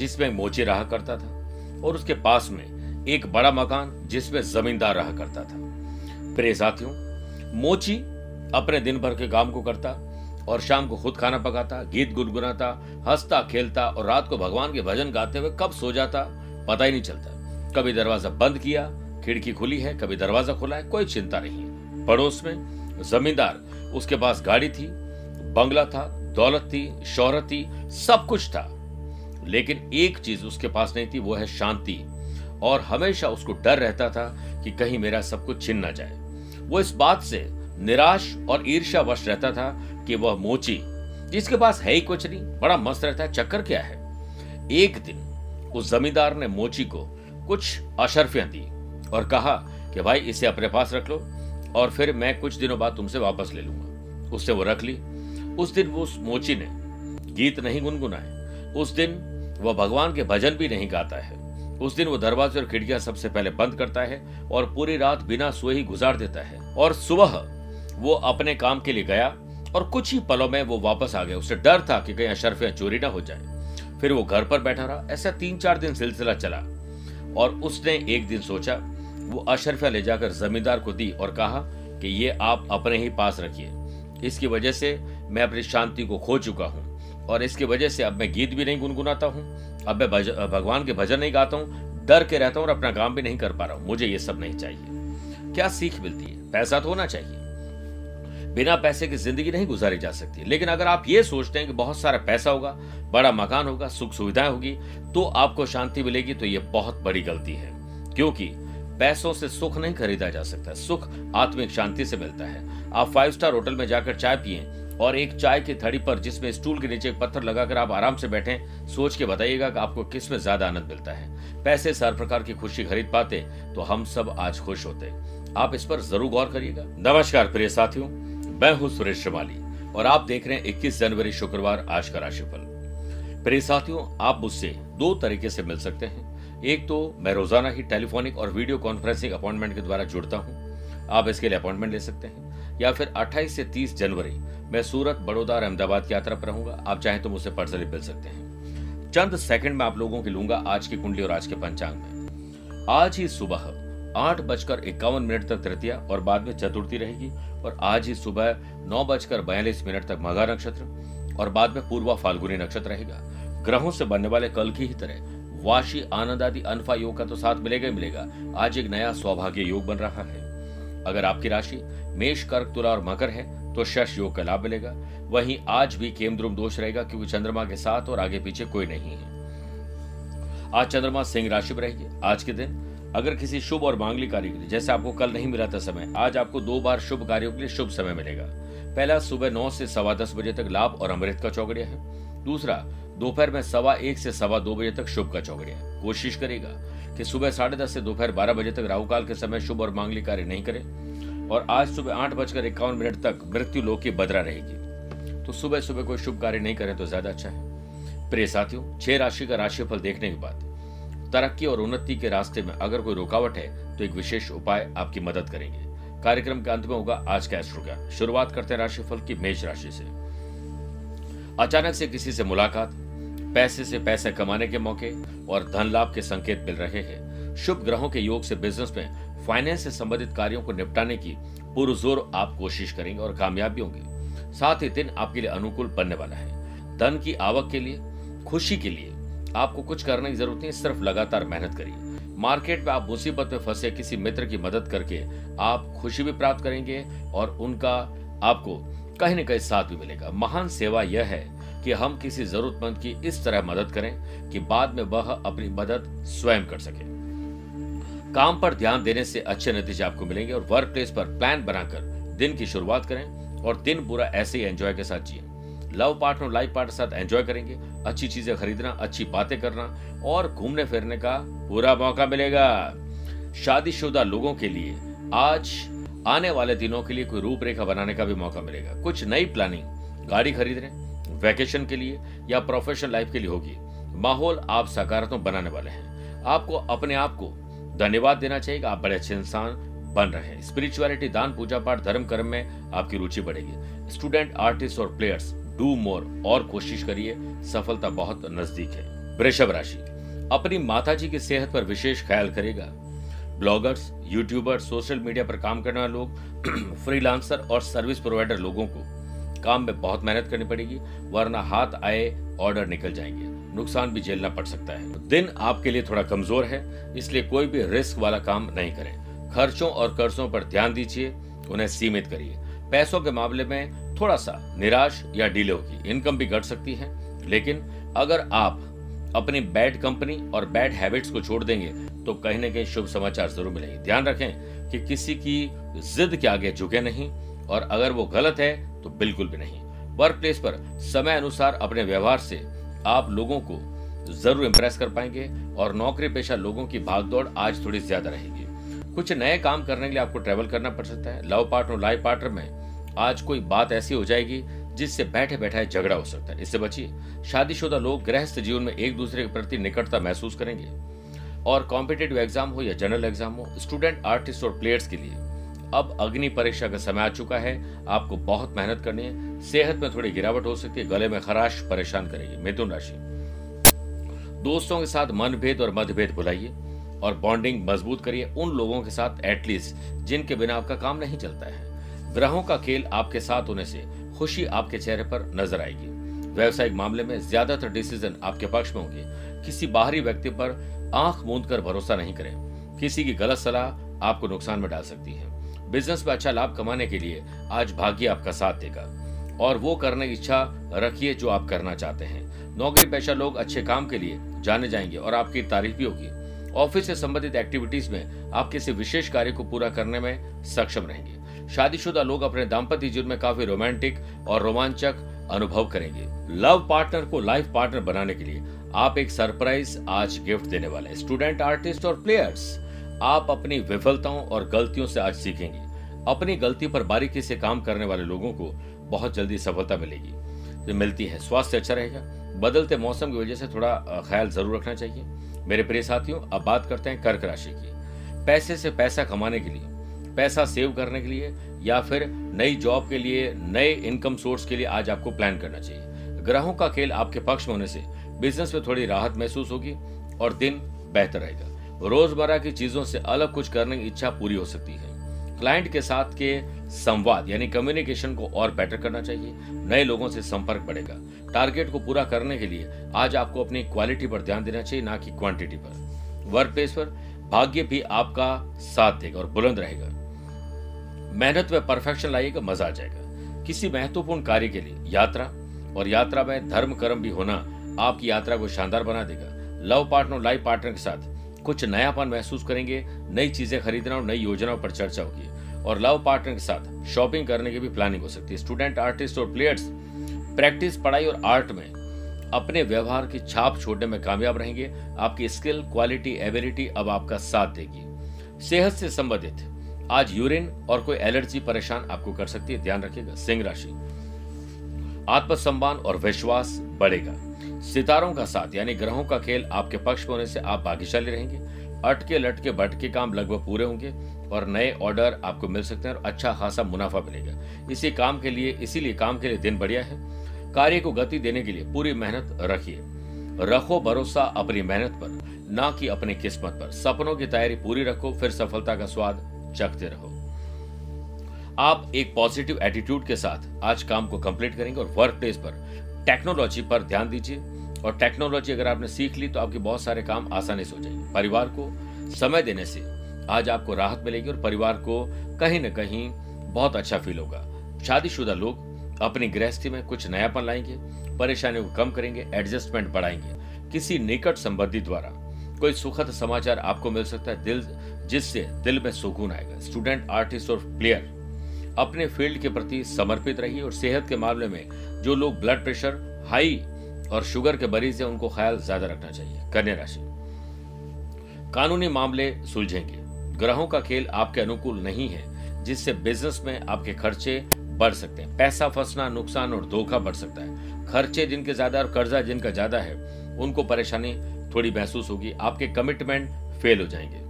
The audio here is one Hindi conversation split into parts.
जिसमें मोची रहा करता था और उसके पास में एक बड़ा मकान जिसमें जमींदार रहा करता था। प्रिय साथियों, मोची अपने दिन भर के काम को करता और शाम को खुद खाना पकाता, गीत गुनगुनाता, हंसता, खेलता और रात को भगवान के भजन गाते हुए कब सो जाता पता ही नहीं चलता। कभी दरवाज़ा बंद किया, खिड़की खुली है, कभी दरवाज़ा खुला है, कोई चिंता नहीं पड़ोस में जमींदार, उसके पास गाड़ी थी, बंगला था, दौलत थी, शोहरत थी, सब कुछ था। लेकिन एक चीज़ उसके पास नहीं थी, वो है शांति। और हमेशा उसको डर रहता था कि कहीं मेरा सब कुछ छिन ना जाए। वो इस बात से निराश और ईर्ष्यावश रहता था कि वह मोची, जिसके पास है ही कुछ नहीं, बड़ा मस्त रहता है, चक्कर क्या है? एक दिन उस जमींदार ने मोची को कुछ अशरफियाँ दी और कहा कि भाई, इसे अपने पास रख लो और फिर मैं कुछ दिनों बाद तुमसे वापस ले लूँगा। उससे वो रख ली। उस दिन वो उस मोची ने गीत नहीं गुनगुनाए। उस दिन वह भगवान के भजन भी नहीं गाता है। उस दिन वो दरवाजे और खिड़कियाँ सबसे पहले बंद करता है और पूरी रात बिना सोए ही गुजार देता है। और सुबह वो अपने काम के लिए गया और कुछ ही पलों में वो वापस आ गया। उसे डर था कि कहीं अशरफियाँ चोरी ना हो जाए। फिर वो घर पर बैठा रहा। ऐसा तीन चार दिन सिलसिला चला और उसने एक दिन सोचा, वो अशरफिया ले जाकर जमींदार को दी और कहा कि ये आप अपने ही पास रखिए। इसकी वजह से मैं अपनी शांति को खो चुका हूँ। और इसकी वजह से अब मैं गीत भी नहीं गुनगुनाता हूँ। अब मैं भगवान के भजन नहीं गाता हूँ। डर के रहता हूँ और अपना काम भी नहीं कर पा रहा हूँ। मुझे ये सब नहीं चाहिए। क्या सीख मिलती है? पैसा तो होना चाहिए। बिना पैसे की ज़िंदगी नहीं गुजारी जा सकती। लेकिन अगर आप ये सोचते हैं कि बहुत सारा पैसा होगा, बड़ा मकान होगा, सुख सुविधाएँ होगी तो आपको शांति मिलेगी तो ये बहुत बड़ी गलती है। क्योंकि पैसों से सुख नहीं खरीदा जा सकता। सुख आत्मिक शांति से मिलता है। आप फाइव स्टार होटल में जाकर चाय पिए और एक चाय की थड़ी पर, जिसमें स्टूल के नीचे पत्थर लगाकर आप आराम से बैठे, सोच के बताइएगा कि आपको किसमें ज़्यादा आनंद मिलता है। पैसे से हर प्रकार की खुशी खरीद पाते तो हम सब आज खुश होते। आप इस पर ज़रूर गौर करिएगा। नमस्कार, प्रिय साथियों। मैं हूँ सुरेश श्रीमाली, और आप देख रहे हैं 21 जनवरी, शुक्रवार, आज का राशिफल। प्रिय साथियों, आप मुझसे दो तरीके से मिल सकते हैं। एक तो मैं रोज़ाना ही टेलीफोनिक और वीडियो कॉन्फ्रेंसिंग अपॉइंटमेंट के द्वारा जुड़ता हूँ। आप इसके लिए अपॉइंटमेंट ले सकते हैं। या फिर 28 से 30 जनवरी मैं सूरत, बड़ौदा और अहमदाबाद की यात्रा पर रहूँगा। आप चाहें तो मुझसे पर्सनली मिल सकते हैं। चंद सेकंड में आप लोगों की लूँगा आज की कुंडली और आज के पंचांग में। आज ही सुबह आठ बजकर इक्यावन मिनट तक तृतीया और बाद में चतुर्थी रहेगी और आज ही सुबह नौ बजकर बयालीस मिनट तक मघा नक्षत्र और बाद में पूर्वा फाल्गुनी नक्षत्र रहेगा। ग्रहों से बनने वाले कल की ही तरह वाशी, आनंद आदि अनफा योग का तो साथ मिलेगा ही मिलेगा। आज एक नया सौभाग्य योग बन रहा है। अगर आपकी राशि मेष, कर्क, तुला और मकर है तो शश योग का लाभ मिलेगा। वहीं आज भी केमद्रुम दोष रहेगा क्योंकि चंद्रमा के साथ और आगे पीछे कोई नहीं है। आज चंद्रमा सिंह राशि में रहेगी। आज के दिन अगर किसी शुभ और मांगलिक कार्य के लिए, जैसे आपको कल नहीं मिला था समय, आज आपको दो बार शुभ कार्यों के लिए शुभ समय मिलेगा। पहला, सुबह नौ से सवा दस बजे तक लाभ और अमृत का चौकड़िया है। दूसरा, दोपहर में सवा एक से सवा दो बजे तक शुभ का चौकड़िया कोशिश करेगा कि सुबह साढ़े दस से दोपहर बारह बजे तक राहुकाल के समय शुभ और मांगलिक कार्य नहीं करें। और आज सुबह आठ बजकर इक्यावन मिनट तक मृत्यु लोक की बदरा रहेगी। तो सुबह सुबह कोई शुभ कार्य नहीं करें तो ज़्यादा अच्छा है। प्रिय साथियों, छह राशि का राशिफल देखने के बाद तरक्की और उन्नति के रास्ते में अगर कोई रुकावट है तो एक विशेष उपाय आपकी मदद करेंगे। कार्यक्रम के अंत में होगा आज का एस्ट्रो ज्ञान शुरुआत करते हैं राशिफल की मेष राशि से। अचानक से किसी से मुलाकात, पैसे से पैसे कमाने के मौके और धन लाभ के संकेत मिल रहे हैं। शुभ ग्रहों के योग से बिज़नेस में फाइनेंस से संबंधित कार्यों को निपटाने की पुरजोर आप कोशिश करेंगे और कामयाब होंगे। साथ ही दिन आपके लिए अनुकूल बनने वाला है। धन की आवक के लिए, खुशी के लिए आपको कुछ करने की ज़रूरत नहीं, सिर्फ़ लगातार मेहनत करिए। मार्केट में आप मुसीबत में फंसे किसी मित्र की मदद करके आप खुशी भी प्राप्त करेंगे और उनका आपको कहीं न कहीं साथ भी मिलेगा। महान सेवा यह है कि हम किसी जरूरतमंद की इस तरह मदद करें कि बाद में वह अपनी मदद स्वयं कर सके। काम पर ध्यान देने से अच्छे नतीजे आपको मिलेंगे और वर्क प्लेस पर प्लान बनाकर दिन की शुरुआत करें और दिन पूरा ऐसे ही एंजॉय के साथ जिए। लव पार्टनर और लाइफ पार्टनर साथ एंजॉय करेंगे, अच्छी चीज़ें खरीदना, अच्छी बातें करना और घूमने फिरने का पूरा मौका मिलेगा। शादीशुदा लोगों के लिए आज, आने वाले दिनों के लिए कोई रूपरेखा बनाने का भी मौका मिलेगा। कुछ नई प्लानिंग गाड़ी खरीदने वैकेशन के लिए या प्रोफेशनल लाइफ के लिए होगी। माहौल आप सकारात्मक बनाने वाले हैं। आपको, अपने आप को धन्यवाद देना चाहिए आप बड़े अच्छे इंसान बन रहे हैं। स्पिरिचुअलिटी दान, पूजा पाठ, धर्म, कर्म में आपकी रुचि बढ़ेगी। स्टूडेंट आर्टिस्ट और प्लेयर्स डू मोर और कोशिश करिए। सफलता बहुत नज़दीक है। वृषभ राशि। अपनी माता जी की सेहत पर विशेष ख्याल करेगा। ब्लॉगर्स यूट्यूबर सोशल मीडिया पर काम करने वाले लोग फ्रीलांसर और सर्विस प्रोवाइडर लोगों को काम में बहुत मेहनत करनी पड़ेगी, वरना हाथ आए ऑर्डर निकल जाएँगे। नुकसान भी झेलना पड़ सकता है। दिन आपके लिए थोड़ा कमज़ोर है, इसलिए कोई भी रिस्क वाला काम नहीं करें। खर्चों और कर्जों पर ध्यान दीजिए, उन्हें सीमित करिए। पैसों के मामले में थोड़ा सा निराश या डिले होगी। इनकम भी घट सकती है, लेकिन अगर आप अपनी बैड कंपनी और बैड हैबिट्स को छोड़ देंगे तो कहीं ना कहीं शुभ समाचार ज़रूर मिलेंगे। ध्यान रखें कि किसी की जिद के आगे झुके नहीं, और अगर वो गलत है तो बिल्कुल भी नहीं। वर्क प्लेस पर समय अनुसार अपने व्यवहार से आप लोगों को ज़रूर इंप्रेस कर पाएँगे और नौकरी पेशा लोगों की भागदौड़ आज थोड़ी ज़्यादा रहेगी। कुछ नए काम करने के लिए आपको ट्रेवल करना पड़ सकता है। लव पार्टनर और लाइफ पार्टनर में आज कोई बात ऐसी हो जाएगी जिससे बैठे बैठे झगड़ा हो सकता है। इससे बचिए। शादीशुदा लोग गृहस्थ जीवन में एक दूसरे के प्रति निकटता महसूस करेंगे। और कॉम्पिटेटिव एग्ज़ाम हो या जनरल एग्ज़ाम हो स्टूडेंट आर्टिस्ट और प्लेयर्स के लिए अब अग्नि परीक्षा का समय आ चुका है। आपको बहुत मेहनत करनी है। सेहत में थोड़ी गिरावट हो सकती है। गले में खराश परेशान करेगी। मिथुन राशि। दोस्तों के साथ मनभेद और मतभेद भुलाइए और बॉन्डिंग मज़बूत करिए उन लोगों के साथ एटलीस्ट जिनके बिना आपका काम नहीं चलता है। ग्रहों का खेल आपके साथ होने से खुशी आपके चेहरे पर नज़र आएगी। व्यवसायिक मामले में ज़्यादातर डिसीज़न आपके पक्ष में होंगे। किसी बाहरी व्यक्ति पर आँख मूंद कर भरोसा नहीं करें। किसी की गलत सलाह आपको नुकसान में डाल सकती है। बिज़नेस में अच्छा लाभ कमाने के लिए आज भाग्य आपका साथ देगा। और वो करने की इच्छा रखिए जो आप करना चाहते हैं। नौकरी पेशा लोग अच्छे काम के लिए जाने जाएँगे और आपकी तारीफ़ भी होगी। ऑफ़िस से संबंधित एक्टिविटीज़ में आप किसी विशेष कार्य को पूरा करने में सक्षम रहेंगे। शादीशुदा लोग अपने दाम्पत्य जीवन में काफ़ी रोमांटिक और रोमांचक अनुभव करेंगे। लव पार्टनर को लाइफ पार्टनर बनाने के लिए आप एक सरप्राइज़ आज गिफ्ट देने वाले स्टूडेंट आर्टिस्ट और प्लेयर्स आप अपनी विफलताओं और गलतियों से आज सीखेंगे। अपनी गलती पर बारीकी से काम करने वाले लोगों को बहुत जल्दी सफलता मिलेगी। जो मिलती है, स्वास्थ्य अच्छा रहेगा। बदलते मौसम की वजह से थोड़ा ख्याल ज़रूर रखना चाहिए। मेरे प्रिय साथियों, अब बात करते हैं कर्क राशि की। पैसे से पैसा कमाने के लिए, पैसा सेव करने के लिए या फिर नई जॉब के लिए, नए इनकम सोर्स के लिए आज आपको प्लान करना चाहिए। ग्रहों का खेल आपके पक्ष में होने से बिज़नेस में थोड़ी राहत महसूस होगी और दिन बेहतर रहेगा। रोज़मर्रा की चीज़ों से अलग कुछ करने की इच्छा पूरी हो सकती है। क्लाइंट के साथ के संवाद, यानी कम्युनिकेशन को और बेटर करना चाहिए। नए लोगों से संपर्क बढ़ेगा। टारगेट को पूरा करने के लिए आज आपको अपनी क्वालिटी पर ध्यान देना चाहिए, ना कि क्वांटिटी पर। वर्क प्लेस पर भाग्य भी आपका साथ देगा और बुलंद रहेगा। मेहनत में परफेक्शन लाइएगा, मज़ा आ जाएगा। किसी महत्वपूर्ण कार्य के लिए यात्रा, और यात्रा में धर्म, कर्म भी होना आपकी यात्रा को शानदार बना देगा। लव पार्टनर लाइफ पार्टनर के साथ कुछ नयापन महसूस करेंगे, नई चीज़ें खरीदना और नई योजनाओं पर चर्चा होगी। और लव पार्टनर के साथ शॉपिंग करने की भी प्लानिंग हो सकती है। स्टूडेंट, आर्टिस्ट और प्लेयर्स, प्रैक्टिस, पढ़ाई और आर्ट में अपने व्यवहार की छाप छोड़ने में कामयाब रहेंगे। आपकी स्किल, क्वालिटी, एबिलिटी अब आपका साथ देगी। सेहत से संबंधित आज यूरिन और कोई एलर्जी परेशान आपको कर सकती है। ध्यान रखिएगा, सिंह राशि। आत्मसम्मान और विश्वास बढ़ेगा। सितारों का साथ, यानी ग्रहों का खेल आपके पक्ष में होने से आप भाग्यशाली रहेंगे। अटके लटके भटके काम लगभग पूरे होंगे और नए ऑर्डर आपको मिल सकते हैं और अच्छा खासा मुनाफा मिलेगा। इसी काम के लिए, इसीलिए काम के लिए दिन बढ़िया है। कार्य को गति देने के लिए पूरी मेहनत रखिए। रखो भरोसा अपनी मेहनत पर, ना कि अपनी किस्मत पर। सपनों की तैयारी पूरी रखो, फिर सफलता का स्वाद चखते रहो। आप एक पॉजिटिव एटीट्यूड के साथ आज काम को कंप्लीट करेंगे और वर्क प्लेस पर टेक्नोलॉजी पर ध्यान दीजिए। और टेक्नोलॉजी अगर आपने सीख ली तो आपके बहुत सारे काम आसानी से हो जाएँगे। परिवार को समय देने से आज आपको राहत मिलेगी और परिवार को कहीं ना कहीं बहुत अच्छा फील होगा। शादीशुदा लोग अपनी गृहस्थी में कुछ नयापन लाएँगे, परेशानियों को कम करेंगे एडजस्टमेंट बढ़ाएँगे। किसी निकट संबंधी द्वारा कोई सुखद समाचार आपको मिल सकता है, दिल, जिससे दिल में सुकून आएगा। स्टूडेंट आर्टिस्ट और प्लेयर अपने फ़ील्ड के प्रति समर्पित रहिए और सेहत के मामले में जो लोग ब्लड प्रेशर हाई और शुगर के मरीज़ हैं उनको ख्याल ज़्यादा रखना चाहिए, कन्या राशि। कानूनी मामले सुलझेंगे। ग्रहों का खेल आपके अनुकूल नहीं है, जिससे बिज़नेस में आपके खर्चे बढ़ सकते हैं। पैसा फंसना, नुकसान और धोखा बढ़ सकता है। खर्चे जिनके ज़्यादा और कर्जा जिनका ज़्यादा है, उनको परेशानी थोड़ी महसूस होगी, आपके कमिटमेंट फेल हो जाएँगे।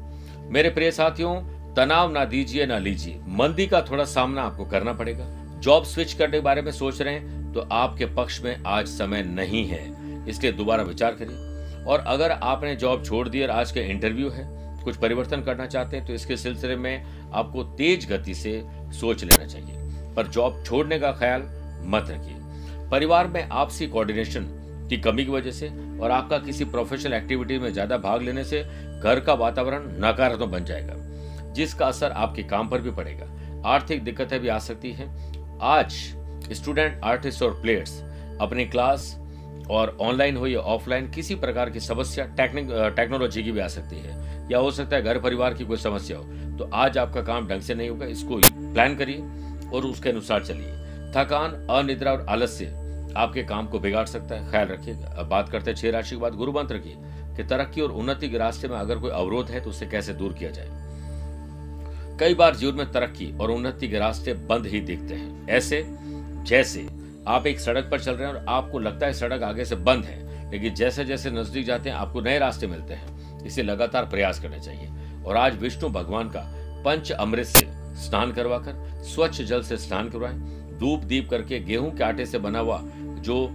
मेरे प्रिय साथियों, तनाव ना दीजिए, ना लीजिए। मंदी का थोड़ा सामना आपको करना पड़ेगा। जॉब स्विच करने के बारे में सोच रहे हैं तो आपके पक्ष में आज समय नहीं है। इसलिए दोबारा विचार करिए। और अगर आपने जॉब छोड़ दी और आज का इंटरव्यू है, कुछ परिवर्तन करना चाहते हैं तो इसके सिलसिले में आपको तेज गति से सोच लेना चाहिए। पर जॉब छोड़ने का ख्याल मत रखिए। परिवार में आपसी कोऑर्डिनेशन की कमी की वजह से और आपका किसी प्रोफेशनल एक्टिविटी में ज़्यादा भाग लेने से घर का वातावरण नकारात्मक बन जाएगा, जिसका असर आपके काम पर भी पड़ेगा। आर्थिक दिक्कतें भी आ सकती हैं। आज स्टूडेंट, आर्टिस्ट और प्लेयर्स, अपनी क्लास और ऑनलाइन हो या ऑफलाइन, किसी प्रकार की समस्या टेक्नोलॉजी की भी आ सकती है। या हो सकता है घर परिवार की कोई समस्या हो तो आज आपका काम ढंग से नहीं होगा, इसको प्लान करिए और उसके अनुसार चलिए। थकान, अनिद्रा और आलस्य आपके काम को बिगाड़ सकता है। ख्याल रखिएगा बात करते हैं छह राशि के बाद गुरु मंत्र की, कि तरक्की और उन्नति के रास्ते में अगर कोई अवरोध है तो उसे कैसे दूर किया जाए? कई बार जीवन में तरक्की और उन्नति के रास्ते बंद ही दिखते हैं। ऐसे जैसे आप एक सड़क पर चल रहे हैं और आपको लगता है सड़क आगे से बंद है, लेकिन जैसे जैसे नज़दीक जाते हैं, आपको नए रास्ते मिलते हैं। इसे लगातार प्रयास करने चाहिए। और आज विष्णु भगवान का पंच अमृत से स्नान करवाकर स्वच्छ जल से स्नान करवाएँ। धूप दीप करके गेहूँ के आटे से बना हुआ जो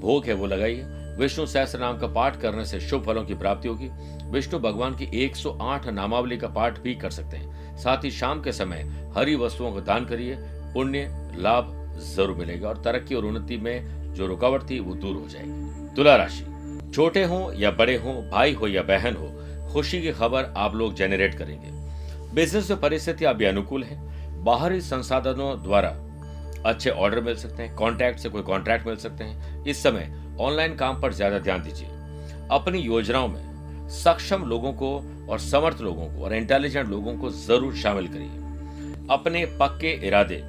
भोग है, वो लगाइए। विष्णु सहस्त्र नाम का पाठ करने से शुभ फलों की प्राप्ति होगी। विष्णु भगवान की 108 नामावली का पाठ भी कर सकते हैं। साथ ही शाम के समय हरी वस्तुओं का दान करिए। पुण्य, लाभ ज़रूर मिलेगा और तरक्की और उन्नति में जो रुकावट थी वो दूर हो जाएगी। तुला राशि, छोटे हो या बड़े हो, भाई हो या बहन हो, खुशी की खबर आप लोग जेनरेट करेंगे। बिज़नेस में परिस्थिति अभी अनुकूल है। बाहरी संसाधनों द्वारा अच्छे ऑर्डर मिल सकते हैं कॉन्ट्रैक्ट से कोई कॉन्ट्रैक्ट मिल सकते हैं। इस समय ऑनलाइन काम पर ज़्यादा ध्यान दीजिए। अपनी योजनाओं में सक्षम लोगों को और समर्थ लोगों को और इंटेलिजेंट लोगों को ज़रूर शामिल करिए। अपने पक्के इरादे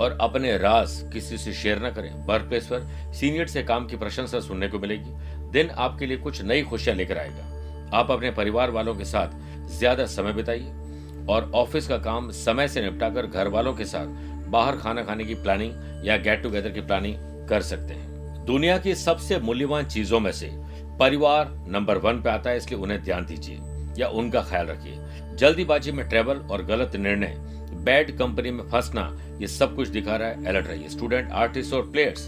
और अपने राज किसी से शेयर न करें। वर्क प्लेस पर सीनियर से काम की प्रशंसा सुनने को मिलेगी। दिन आपके लिए कुछ नई खुशियाँ लेकर आएगा। आप अपने परिवार वालों के साथ ज़्यादा समय बिताइए और ऑफ़िस का काम समय से निपटाकर घर वालों के साथ बाहर खाना खाने की प्लानिंग या गेट टुगेदर की प्लानिंग कर सकते हैं। दुनिया की सबसे मूल्यवान चीज़ों में से परिवार नंबर वन पे आता है, इसलिए उन्हें ध्यान दीजिए या उनका ख्याल रखिए। जल्दीबाजी में ट्रेवल और गलत निर्णय बैड कंपनी में फंसना, ये सब कुछ दिखा रहा है, अलर्ट रहिए। स्टूडेंट आर्टिस्ट और प्लेयर्स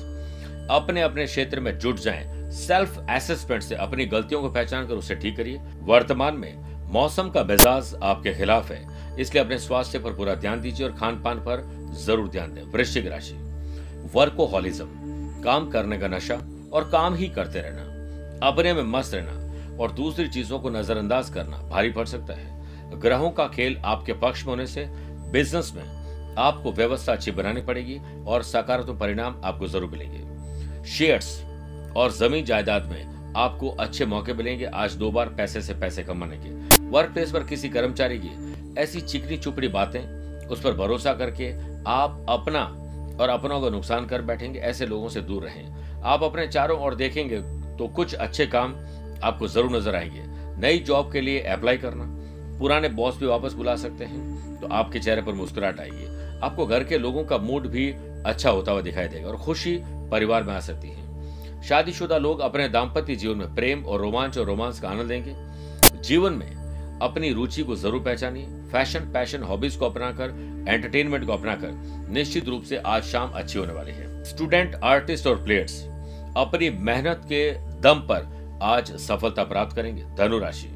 अपने अपने क्षेत्र में जुट जाएँ। सेल्फ एसेसमेंट से अपनी गलतियों को पहचान कर उसे ठीक करिए। वर्तमान में मौसम का मिजाज आपके खिलाफ है, इसलिए अपने स्वास्थ्य पर पूरा ध्यान दीजिए और खान पान पर ज़रूर ध्यान दें। वृश्चिक राशि वर्कोहॉलिज्म काम करने का नशा और काम ही करते रहना, अपने में मस्त रहना और दूसरी चीज़ों को नजरअंदाज करना भारी पड़ सकता है। ग्रहों का खेल आपके पक्ष में होने से बिज़नेस में आपको व्यवस्था अच्छी बनानी पड़ेगी और सकारात्मक परिणाम आपको ज़रूर मिलेंगे। शेयर्स और ज़मीन जायदाद में आपको अच्छे मौके मिलेंगे। आज दो बार पैसे से पैसे कमाने के। वर्क प्लेस पर किसी कर्मचारी की ऐसी चिकनी चुपड़ी बातें, उस पर भरोसा करके आप अपना और अपनों का नुकसान कर बैठेंगे। ऐसे लोगों से दूर रहें। आप अपने चारों ओर देखेंगे तो कुछ अच्छे काम आपको ज़रूर नज़र आएँगे। नई जॉब के लिए अप्लाई करना पुराने बॉस भी वापस बुला सकते हैं। तो आपके चेहरे पर मुस्कुराहट आएगी। आपको घर के लोगों का मूड भी अच्छा होता हुआ दिखाई देगा और खुशी परिवार में आ सकती है। शादीशुदा लोग अपने दाम्पत्य जीवन में प्रेम और रोमांच और रोमांस का आनंद लेंगे। जीवन में अपनी रुचि को ज़रूर पहचानिए। फ़ैशन, पैशन, हॉबीज को अपनाकर, एंटरटेनमेंट को अपनाकर निश्चित रूप से आज शाम अच्छी होने वाली है। स्टूडेंट, आर्टिस्ट और प्लेयर्स, अपनी मेहनत के दम पर आज सफलता प्राप्त करेंगे। धनु राशि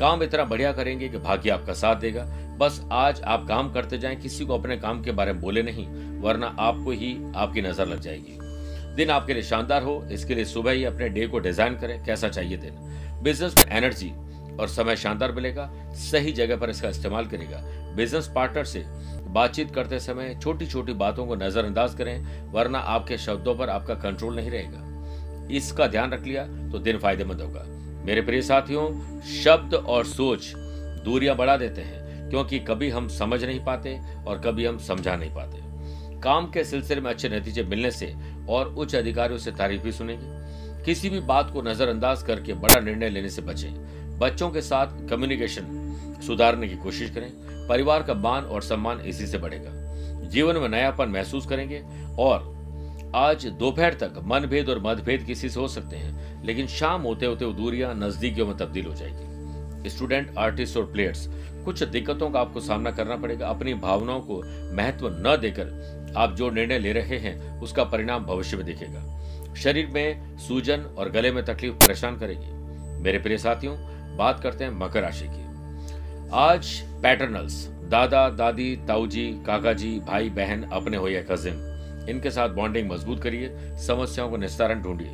काम इतना बढ़िया करेंगे कि भाग्य आपका साथ देगा। बस आज आप काम करते जाएँ, किसी को अपने काम के बारे में बोले नहीं, वरना आपको ही आपकी नज़र लग जाएगी। दिन आपके लिए शानदार हो, इसके लिए सुबह ही अपने डे को डिज़ाइन करें, कैसा चाहिए दिन। बिज़नेस में एनर्जी और समय शानदार मिलेगा, सही जगह पर इसका इस्तेमाल करेगा बिज़नेस पार्टनर से बातचीत करते समय छोटी छोटी बातों को नजरअंदाज करें, वरना आपके शब्दों पर आपका कंट्रोल नहीं रहेगा। इसका ध्यान रख लिया तो दिन फ़ायदेमंद होगा। मेरे प्रिय साथियों, शब्द और सोच दूरियाँ बढ़ा देते हैं, क्योंकि कभी हम समझ नहीं पाते और कभी हम समझा नहीं पाते। काम के सिलसिले में अच्छे नतीजे मिलने से और उच्च अधिकारियों से तारीफ़ भी सुनेंगे। किसी भी बात को नजरअंदाज करके बड़ा निर्णय लेने से बचें। बच्चों के साथ कम्युनिकेशन सुधारने की कोशिश करें। परिवार का मान और सम्मान इसी से बढ़ेगा। जीवन में नयापन महसूस करेंगे और आज दोपहर तक मनभेद और मतभेद किसी से हो सकते हैं, लेकिन शाम होते होते दूरियाँ नजदीकियों में तब्दील हो जाएगी। स्टूडेंट, आर्टिस्ट और प्लेयर्स, कुछ दिक्कतों का आपको सामना करना पड़ेगा। अपनी भावनाओं को महत्व न देकर आप जो निर्णय ले रहे हैं, उसका परिणाम भविष्य में दिखेगा। शरीर में सूजन और गले में तकलीफ़ परेशान करेगी। मेरे प्रिय साथियों, बात करते हैं मकर राशि की। आज पैटर्नल्स दादा, दादी, ताऊजी काका जी भाई, बहन, अपने हो या कजिन इनके साथ बॉन्डिंग मज़बूत करिए, समस्याओं को निस्तारण ढूंढिए।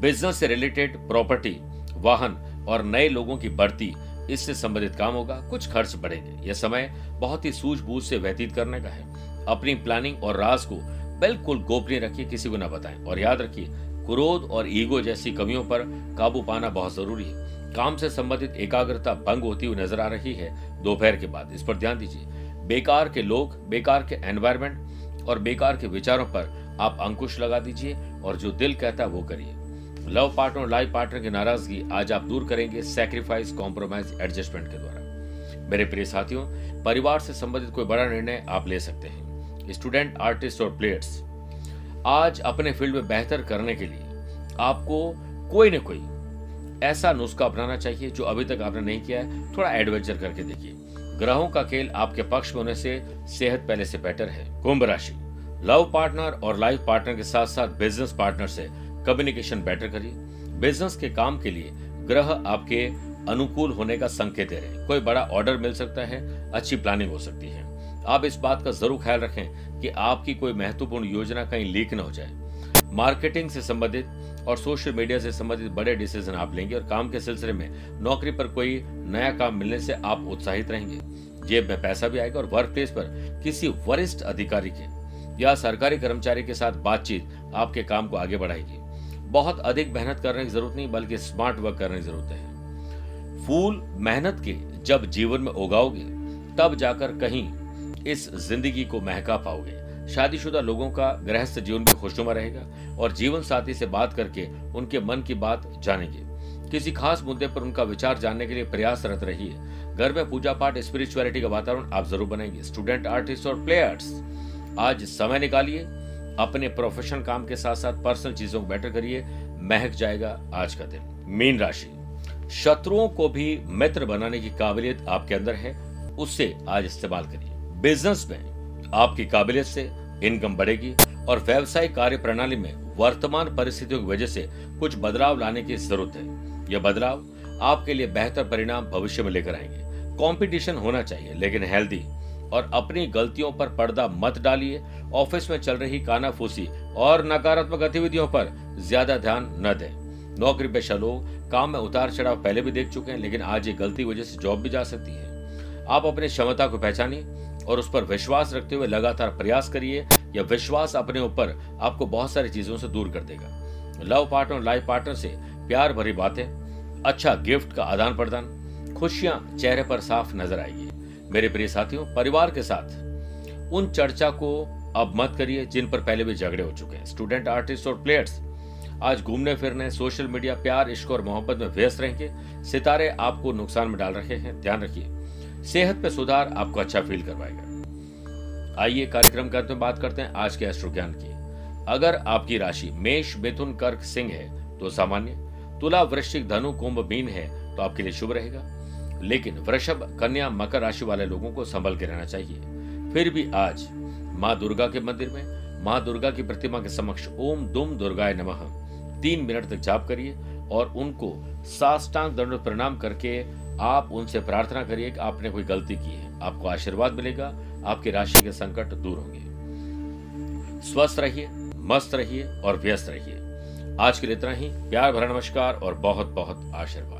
बिज़नेस से रिलेटेड प्रॉपर्टी वाहन और नए लोगों की बढ़ती, इससे संबंधित काम होगा, कुछ खर्च बढ़ेंगे। यह समय बहुत ही सूझबूझ से व्यतीत करने का है। अपनी प्लानिंग और राज को बिल्कुल गोपनीय रखिए, किसी को न बताएँ। और याद रखिए, क्रोध और ईगो जैसी कमियों पर काबू पाना बहुत ज़रूरी है। काम से संबंधित एकाग्रता भंग होती हुई नज़र आ रही है। दोपहर के बाद इस पर ध्यान दीजिए। बेकार के लोग, बेकार के एनवायरमेंट और बेकार के विचारों पर आप अंकुश लगा दीजिए और जो दिल कहता है वो करिए। लव पार्टनर और लाइफ पार्टनर की नाराज़गी आज आप दूर करेंगे सेक्रीफाइस कॉम्प्रोमाइज एडजस्टमेंट के द्वारा। मेरे प्रिय साथियों, परिवार से संबंधित कोई बड़ा निर्णय आप ले सकते हैं। स्टूडेंट आर्टिस्ट और प्लेयर्स आज अपने फ़ील्ड में बेहतर करने के लिए आपको कोई न कोई ऐसा नुस्खा अपनाना चाहिए जो अभी तक आपने नहीं किया है। थोड़ा एडवेंचर करके देखिए। ग्रहों का खेल आपके पक्ष में होने से सेहत पहले से बेटर है। कुंभ राशि। लव पार्टनर और लाइफ पार्टनर के साथ साथ बिज़नेस पार्टनर से कम्युनिकेशन बेटर करिए। बिज़नेस के काम के लिए ग्रह आपके अनुकूल होने का संकेत दे रहे कोई बड़ा ऑर्डर मिल सकता है, अच्छी प्लानिंग हो सकती है। आप इस बात का ज़रूर ख्याल रखें कि आपकी कोई महत्वपूर्ण योजना कहीं लीक न हो जाए। मार्केटिंग से संबंधित और सोशल मीडिया से संबंधित बड़े डिसीज़न आप लेंगे और काम के सिलसिले में नौकरी पर कोई नया काम मिलने से आप उत्साहित रहेंगे। जेब में पैसा भी आएगा और वर्क प्लेस पर किसी वरिष्ठ अधिकारी के या सरकारी कर्मचारी के साथ बातचीत आपके काम को आगे बढ़ाएगी। बहुत अधिक मेहनत करने की ज़रूरत नहीं, बल्कि स्मार्ट वर्क करने की ज़रूरत है। फूल मेहनत के जब जीवन में उगाओगे, तब जाकर कहीं इस ज़िंदगी को महका पाओगे। शादीशुदा लोगों का गृहस्थ जीवन भी खुशनुमा रहेगा और जीवन साथी से बात करके उनके मन की बात जानेंगे। किसी खास मुद्दे पर उनका विचार जानने के लिए प्रयासरत रहिए। घर में पूजा पाठ स्पिरिचुअलिटी का वातावरण आप ज़रूर बनाएँगे। स्टूडेंट आर्टिस्ट और प्लेयर्स आज समय निकालिए। अपने प्रोफेशनल काम के साथ साथ पर्सनल चीज़ों को बेटर करिए। महक जाएगा आज का दिन। मीन राशि। शत्रुओं को भी मित्र बनाने की काबिलियत आपके अंदर है। उससे आज इस्तेमाल करिए। बिज़नेस में आपकी काबिलियत से इनकम बढ़ेगी और व्यवसायिक कार्य प्रणाली में वर्तमान परिस्थितियों की वजह से कुछ बदलाव लाने की ज़रूरत है। यह बदलाव आपके लिए बेहतर परिणाम भविष्य में लेकर आएँगे। कंपटीशन होना चाहिए, लेकिन हेल्दी और अपनी गलतियों पर पर्दा मत डालिए। ऑफ़िस में चल रही कानाफूसी और नकारात्मक गतिविधियों पर ज़्यादा ध्यान न दें। नौकरी पेशा लोग काम में उतार चढ़ाव पहले भी देख चुके हैं, लेकिन आज ये गलती वजह से जॉब भी जा सकती है। आप अपनी क्षमता को पहचानिए और उस पर विश्वास रखते हुए लगातार प्रयास करिए, यह विश्वास अपने ऊपर आपको बहुत सारी चीज़ों से दूर कर देगा। लव पार्टनर और लाइफ पार्टनर से प्यार भरी बातें अच्छा गिफ्ट का आदान प्रदान, खुशियाँ चेहरे पर साफ़ नज़र आएगी। मेरे प्रिय साथियों, परिवार के साथ उन चर्चा को अब मत करिए जिन पर पहले भी झगड़े हो चुके हैं। स्टूडेंट, आर्टिस्ट और प्लेयर्स, आज घूमने फिरने, सोशल मीडिया, प्यार, इश्क और मोहब्बत में व्यस्त रहेंगे। सितारे आपको नुकसान में डाल रहे हैं, ध्यान रखिए। सेहत पे सुधार आपको अच्छा फील करवाएगा। आइए कार्यक्रम के बात करते हैं आज के एस्ट्रो ज्ञान की। अगर आपकी राशि मेष, मिथुन, कर्क, सिंह है तो सामान्य। तुला, वृश्चिक, धनु, कुंभ, मीन है तो आपके लिए शुभ रहेगा। लेकिन वृषभ, कन्या, मकर राशि वाले लोगों को संभल के रहना चाहिए। फिर भी आज माँ दुर्गा के मंदिर में, माँ दुर्गा की प्रतिमा के समक्ष ओम दुम दुर्गाय नमः। तीन मिनट तक जाप करिए और उनको साष्टांग दंड प्रणाम करके आप उनसे प्रार्थना करिए कि आपने कोई गलती की है। आपको आशीर्वाद मिलेगा, आपकी राशि के संकट दूर होंगे। स्वस्थ रहिए, मस्त रहिए और व्यस्त रहिए। आज के लिए इतना ही। प्यार भरा नमस्कार और बहुत बहुत आशीर्वाद।